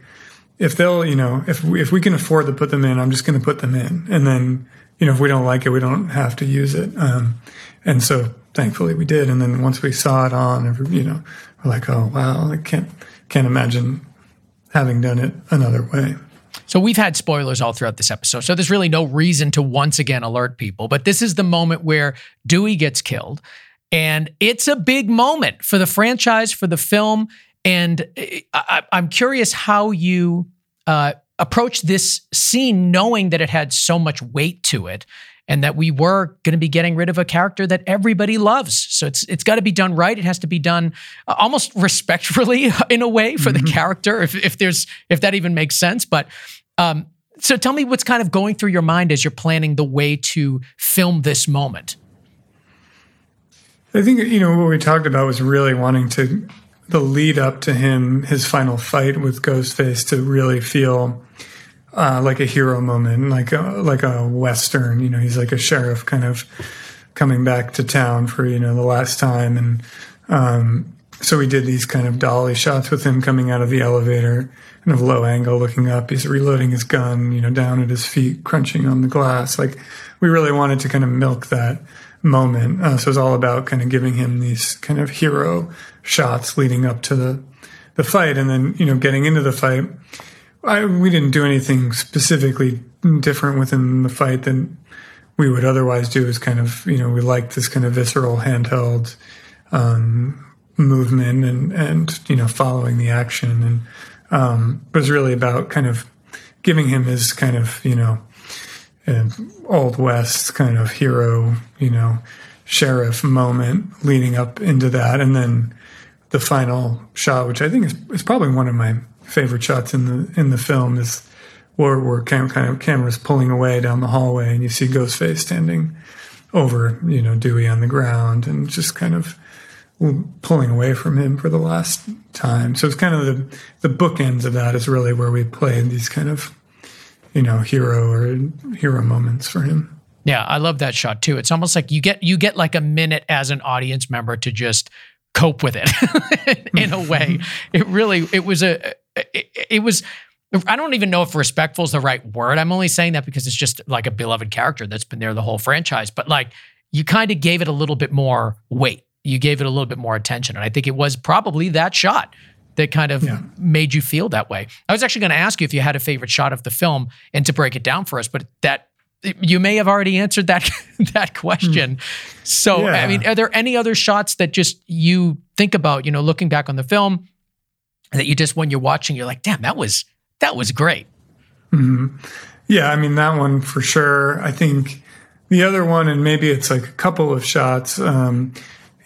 if they'll, you know, if we, if we can afford to put them in, I'm just going to put them in, and then you know, if we don't like it, we don't have to use it. Um, and so thankfully we did. And then once we saw it on, you know, we're like, oh wow, I can't can't imagine having done it another way. So we've had spoilers all throughout this episode. So there's really no reason to once again alert people. But this is the moment where Dewey gets killed. And it's a big moment for the franchise, for the film. And I, am curious how you uh, approach this scene knowing that it had so much weight to it and that we were going to be getting rid of a character that everybody loves. So it's it's got to be done right. It has to be done uh, almost respectfully in a way for mm-hmm. the character, if if there's if that even makes sense. But um, so tell me what's kind of going through your mind as you're planning the way to film this moment. I think you know what we talked about was really wanting to the lead up to him his final fight with Ghostface to really feel uh, like a hero moment, like a, like a western. You know, he's like a sheriff, kind of coming back to town for you know the last time, and um, so we did these kind of dolly shots with him coming out of the elevator, kind of low angle, looking up. He's reloading his gun, you know, down at his feet, crunching on the glass. Like we really wanted to kind of milk that moment. Uh, so it's all about kind of giving him these kind of hero shots leading up to the the fight, and then you know getting into the fight I, we didn't do anything specifically different within the fight than we would otherwise do. Is kind of you know we like this kind of visceral handheld um, movement and and you know following the action and um, was really about kind of giving him his kind of you know Uh, old west kind of hero you know sheriff moment leading up into that and then the final shot which i think is, is probably one of my favorite shots in the in the film is where where cam, kind of cameras pulling away down the hallway, and you see Ghostface standing over you know Dewey on the ground, and just kind of pulling away from him for the last time. So it's kind of the the bookends of that is really where we play these kind of you know hero or hero moments for him. Yeah, I love that shot too. It's almost like you get you get like a minute as an audience member to just cope with it in a way. It really it was a it, it was I don't even know if respectful is the right word. I'm only saying that because it's just like a beloved character that's been there the whole franchise. But like you kind of gave it a little bit more weight. You gave it a little bit more attention. And I think it was probably that shot that kind of yeah. made you feel that way. I was actually going to ask you if you had a favorite shot of the film and to break it down for us, but that you may have already answered that that question. So, yeah. I mean, are there any other shots that just you think about, you know, looking back on the film, that you just when you're watching, you're like, damn, that was that was great. Mm-hmm. Yeah, I mean that one for sure. I think the other one, and maybe it's like a couple of shots, um,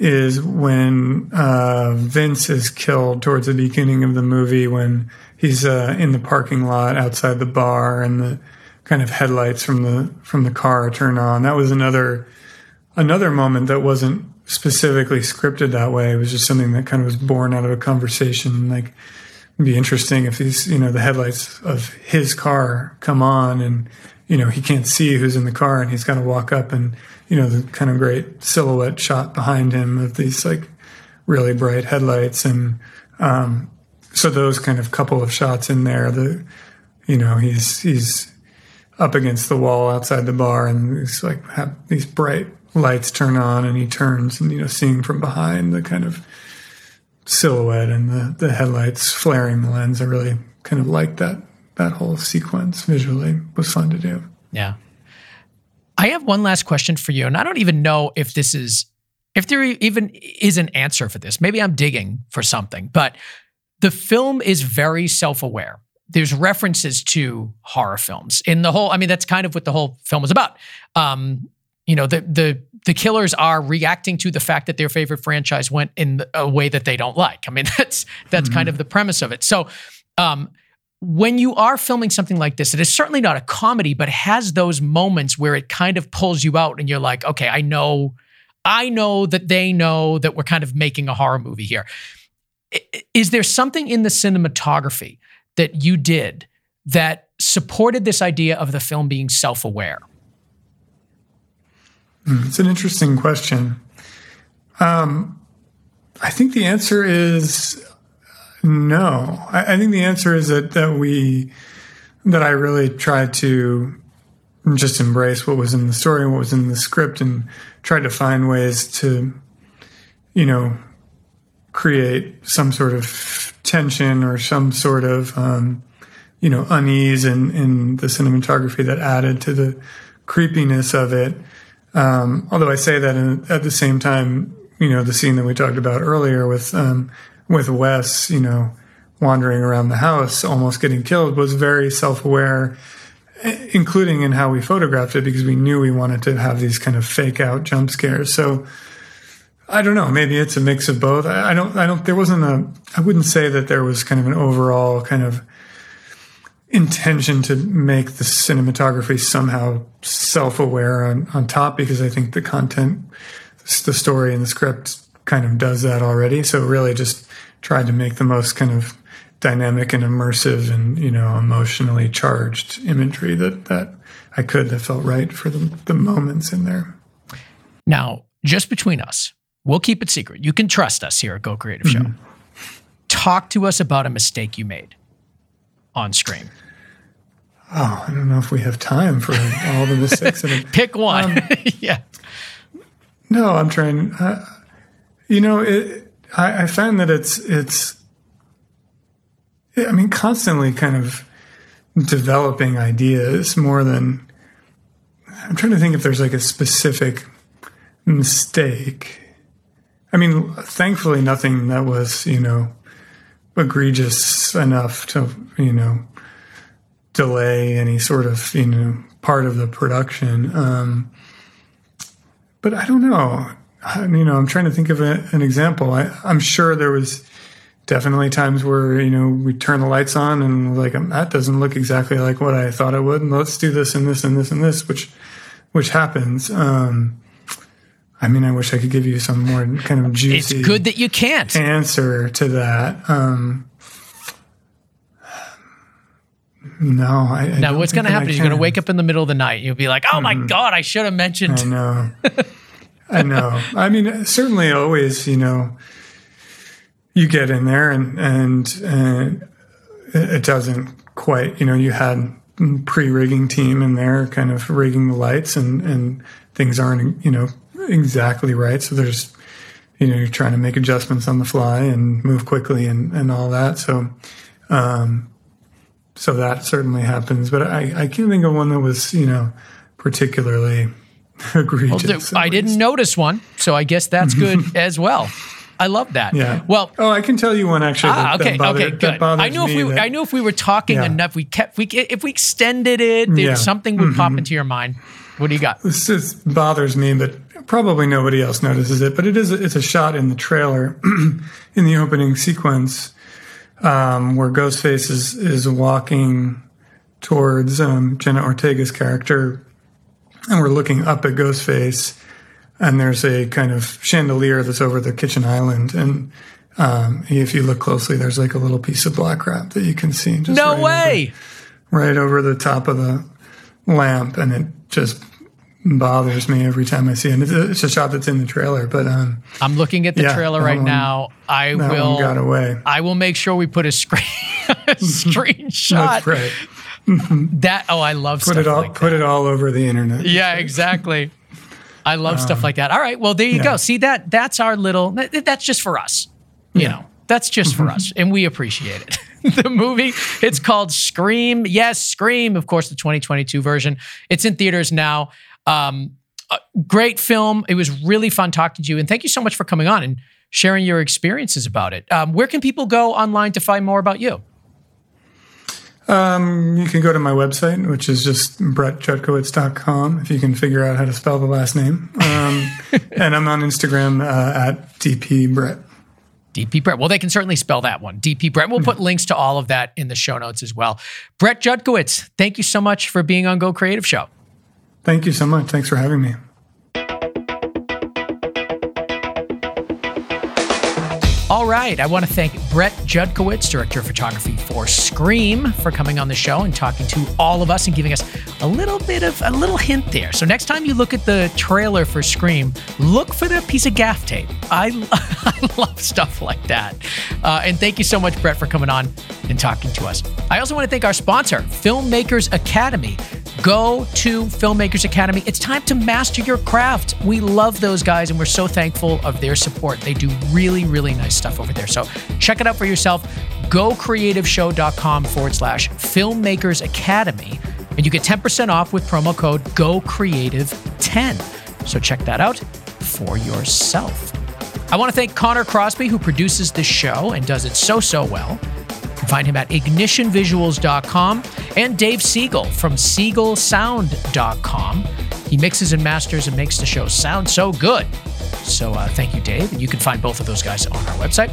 is when uh, Vince is killed towards the beginning of the movie when he's uh, in the parking lot outside the bar and the kind of headlights from the from the car turn on. That was another another moment that wasn't specifically scripted that way. It was just something that kind of was born out of a conversation. Like, it'd be interesting if these, you know, the headlights of his car come on and, you know, he can't see who's in the car and he's got to walk up and, you know, the kind of great silhouette shot behind him of these like really bright headlights. And, um, so those kind of couple of shots in there, the, you know, he's, he's up against the wall outside the bar and he's like have these bright lights turn on and he turns and you know seeing from behind the kind of silhouette and the, the headlights flaring the lens. I really kind of liked that that whole sequence visually was fun to do. Yeah. I have one last question for you, and I don't even know if this is if there even is an answer for this. Maybe I'm digging for something, but the film is very self-aware. There's references to horror films in the whole. I mean, that's kind of what the whole film is about. Um, you know, the the the killers are reacting to the fact that their favorite franchise went in a way that they don't like. I mean, that's that's mm-hmm. kind of the premise of it. So, um, when you are filming something like this, it is certainly not a comedy, but has those moments where it kind of pulls you out, and you're like, okay, I know, I know that they know that we're kind of making a horror movie here. Is there something in the cinematography that you did that supported this idea of the film being self-aware? Hmm, it's an interesting question. Um, I think the answer is no. I, I, think the answer is that that we that I really tried to just embrace what was in the story and what was in the script and tried to find ways to, you know, create some sort of tension or some sort of um, you know unease in in the cinematography that added to the creepiness of it um, although I say that in, at the same time, you know, the scene that we talked about earlier with um, with Wes, you know, wandering around the house, almost getting killed, was very self aware, including in how we photographed it, because we knew we wanted to have these kind of fake out jump scares. So I don't know. Maybe it's a mix of both. I, don't. I don't. There wasn't a. I wouldn't say that there was kind of an overall kind of intention to make the cinematography somehow self-aware on, on top because I think the content, the story and the script kind of does that already. So really just tried to make the most kind of dynamic and immersive and, you know, emotionally charged imagery that, that I could that felt right for the, the moments in there. Now, just between us, we'll keep it secret. You can trust us here at Go Creative Show. Mm-hmm. Talk to us about a mistake you made on Scream. Oh, I don't know if we have time for all the mistakes. Pick one. Um, yeah. No, I'm trying. Uh, you know, it, I, I find that it's it's. I mean, constantly kind of developing ideas more than. I'm trying to think if there's like a specific mistake. I mean, thankfully, nothing that was you know egregious enough to you know delay any sort of you know part of the production. Um, but I don't know. You know, I'm trying to think of a, an example. I, am sure there was definitely times where you know we turn the lights on and like um, that doesn't look exactly like what I thought it would, and let's do this and this and this and this, which which happens. Um, I mean, I wish I could give you some more kind of juicy. It's good that you can't answer to that. Um, no, I. I now, what's going to happen is you're going to wake up in the middle of the night. You'll be like, "Oh mm-hmm. my god, I should have mentioned." I know. I know. I mean, certainly, always, you know, you get in there and and, and it doesn't quite. You know, you had pre-rigging team in there, kind of rigging the lights, and and things aren't, you know, exactly right. So there's, you know, you're trying to make adjustments on the fly and move quickly and and all that. So. Um, so that certainly happens. But I, I can't think of one that was, you know, particularly egregious. Well, I didn't notice one, so I guess that's good as well. I love that. Yeah. Well. Oh, I can tell you one actually. Ah, okay. That okay. Good. I knew if we, that, I knew if we were talking yeah. enough, we kept, we if we extended it, yeah. something would mm-hmm. pop into your mind. What do you got? This is, bothers me, but probably nobody else notices it. But it is, it's a shot in the trailer, in the opening sequence, um, where Ghostface is is walking towards um, Jenna Ortega's character, and we're looking up at Ghostface, and there's a kind of chandelier that's over the kitchen island, and um, if you look closely, there's like a little piece of black wrap that you can see. no right way! Over, right over the top of the lamp, and it just bothers me every time I see it. It's a, it's a shot that's in the trailer, but um, I'm looking at the yeah, trailer right one, now. I will got away. I will make sure we put a screen a screenshot. right. That oh, I love put it all like put it all over the internet. Yeah, exactly. I love um, stuff like that. All right, well there you yeah. go. See that that's our little that's just for us. You yeah. know, that's just for mm-hmm. us, and we appreciate it. the movie, it's called Scream. Yes, Scream. Of course, the 2022 version. It's in theaters now. Um, great film. It was really fun talking to you, and thank you so much for coming on and sharing your experiences about it. Um, where can people go online to find more about you? Um, you can go to my website, which is just brettjutkiewicz.com, if you can figure out how to spell the last name. Um, and I'm on Instagram uh, at dpbrett. DP Brett. Well, they can certainly spell that one. DP Brett. We'll put hmm. links to all of that in the show notes as well. Brett Jutkiewicz, thank you so much for being on Go Creative Show. Thank you so much. Thanks for having me. All right. I want to thank Brett Jutkiewicz, Director of Photography for Scream, for coming on the show and talking to all of us and giving us a little bit of a little hint there. So next time you look at the trailer for Scream, look for the piece of gaff tape. I, I love stuff like that. Uh, and thank you so much, Brett, for coming on and talking to us. I also want to thank our sponsor, Filmmakers Academy. Go to Filmmakers Academy. It's time to master your craft. We love those guys and we're so thankful of their support. They do really, really nice stuff over there. So check it out for yourself. GoCreativeshow.com forward slash Filmmakers Academy. And you get 10% off with promo code GoCreative10. So check that out for yourself. I want to thank Connor Crosby, who produces this show and does it so, so well. Find him at ignitionvisuals.com and Dave Siegel from siegelsound.com. He mixes and masters and makes the show sound so good. So uh, thank you, Dave. And you can find both of those guys on our website.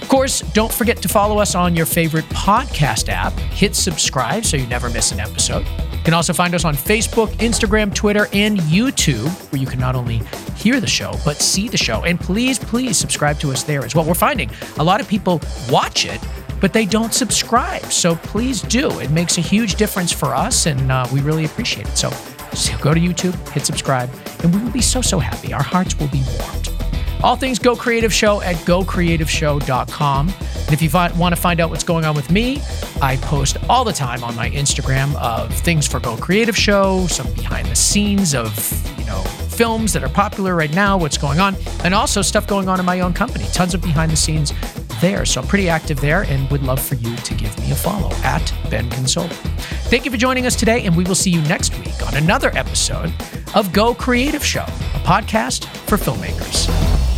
Of course, don't forget to follow us on your favorite podcast app. Hit subscribe so you never miss an episode. You can also find us on Facebook, Instagram, Twitter, and YouTube, where you can not only hear the show, but see the show. And please, please subscribe to us there as well. We're finding a lot of people watch it, but they don't subscribe. So please do. It makes a huge difference for us, and uh, we really appreciate it. So, so go to YouTube, hit subscribe, and we will be so, so happy. Our hearts will be warmed. All things Go Creative Show at gocreativeshow.com. And if you want to find out what's going on with me, I post all the time on my Instagram of things for Go Creative Show, some behind the scenes of, you know, films that are popular right now, what's going on, and also stuff going on in my own company. Tons of behind the scenes there. So I'm pretty active there and would love for you to give me a follow at Ben Consoli. Thank you for joining us today, and we will see you next week on another episode of Go Creative Show, a podcast for filmmakers.